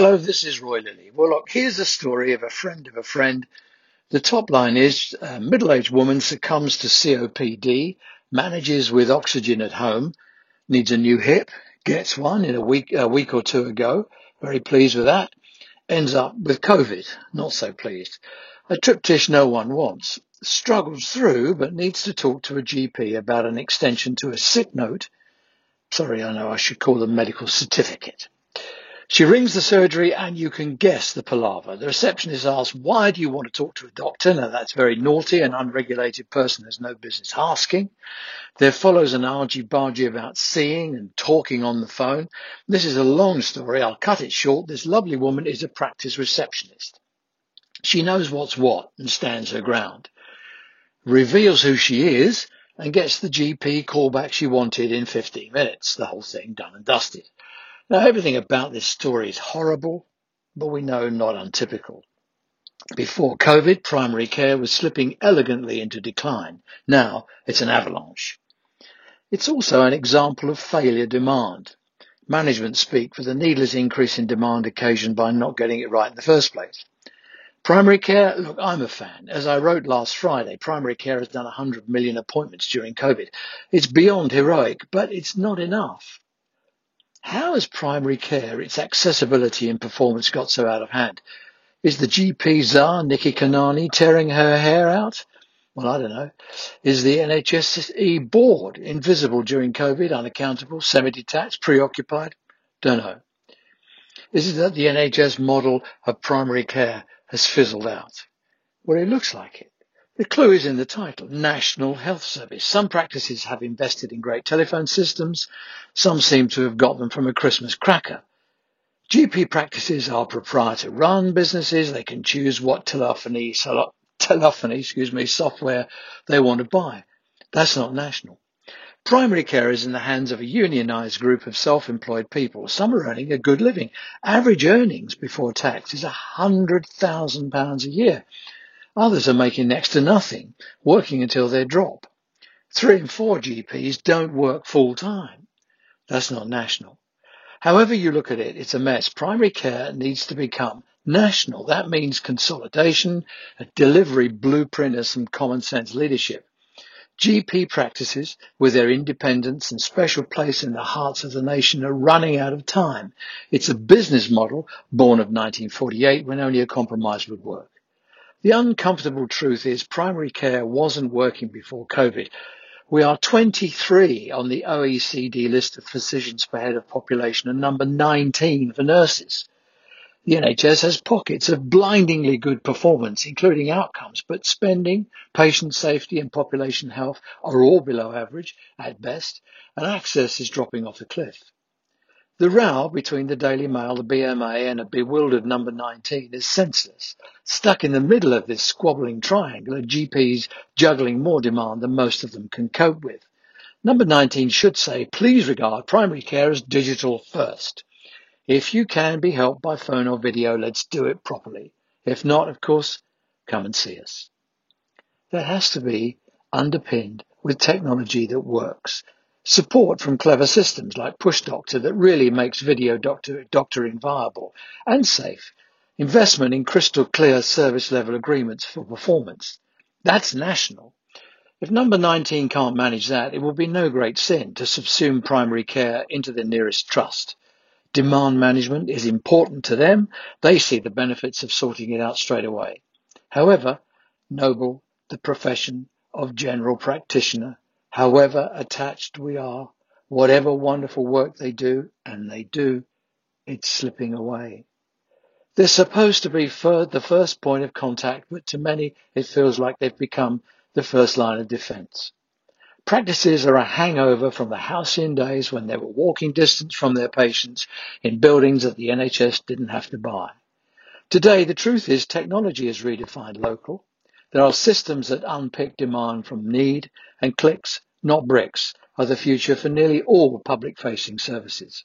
Hello, this is Roy Lilly. Well, look, here's a story of a friend of a friend. The top line is a middle-aged woman succumbs to COPD, manages with oxygen at home, needs a new hip, gets one in a week, a week or two ago. Very pleased with that. Ends up with COVID. Not so pleased. A triptych no one wants. Struggles through, but needs to talk to a GP about an extension to a sick note. Sorry, I know I should call them medical certificate. She rings the surgery and you can guess the palaver. The receptionist asks, why do you want to talk to a doctor? Now that's very naughty. An unregulated person has no business asking. There follows an argy-bargy about seeing and talking on the phone. This is a long story. I'll cut it short. This lovely woman is a practice receptionist. She knows what's what and stands her ground. Reveals who she is and gets the GP callback she wanted in 15 minutes. The whole thing done and dusted. Now, everything about this story is horrible, but we know not untypical. Before COVID, primary care was slipping elegantly into decline. Now it's an avalanche. It's also an example of failure demand. Management speak for the needless increase in demand occasioned by not getting it right in the first place. Primary care, look, I'm a fan. As I wrote last Friday, primary care has done 100 million appointments during COVID. It's beyond heroic, but it's not enough. How has primary care, its accessibility and performance got so out of hand? Is the GP czar, Nikki Kanani, tearing her hair out? Well, I don't know. Is the NHSE board invisible during COVID, unaccountable, semi-detached, preoccupied? Don't know. Is it that the NHS model of primary care has fizzled out? Well, it looks like it. The clue is in the title, National Health Service. Some practices have invested in great telephone systems. Some seem to have got them from a Christmas cracker. GP practices are proprietor run businesses. They can choose what telephony, telephony, excuse me, software they want to buy. That's not national. Primary care is in the hands of a unionized group of self-employed people. Some are earning a good living. Average earnings before tax is £100,000 a year. Others are making next to nothing, working until they drop. Three and four GPs don't work full time. That's not national. However you look at it, it's a mess. Primary care needs to become national. That means consolidation, a delivery blueprint and some common sense leadership. GP practices, with their independence and special place in the hearts of the nation, are running out of time. It's a business model born of 1948 when only a compromise would work. The uncomfortable truth is primary care wasn't working before COVID. We are 23 on the OECD list of physicians per head of population and number 19 for nurses. The NHS has pockets of blindingly good performance, including outcomes, but spending, patient safety and population health are all below average at best, and access is dropping off a cliff. The row between the Daily Mail, the BMA and a bewildered number 19 is senseless. Stuck in the middle of this squabbling triangle are GPs juggling more demand than most of them can cope with. Number 19 should say, please regard primary care as digital first. If you can be helped by phone or video, let's do it properly. If not, of course, come and see us. That has to be underpinned with technology that works support from clever systems like Push Doctor that really makes video doctor, doctoring viable and safe, investment in crystal clear service level agreements for performance. That's national. If number 19 can't manage that, it will be no great sin to subsume primary care into the nearest trust. Demand management is important to them. They see the benefits of sorting it out straight away. However, noble the profession of general practitioner however attached we are, whatever wonderful work they do, and they do, it's slipping away. They're supposed to be the first point of contact, but to many it feels like they've become the first line of defense. Practices are a hangover from the halcyon days when they were walking distance from their patients in buildings that the NHS didn't have to buy. Today, the truth is technology has redefined local. There are systems that unpick demand from need and clicks not bricks, are the future for nearly all public facing services.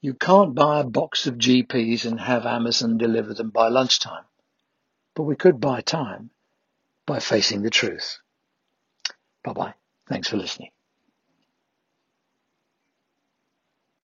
You can't buy a box of GPs and have Amazon deliver them by lunchtime. But we could buy time by facing the truth. Bye bye. Thanks for listening.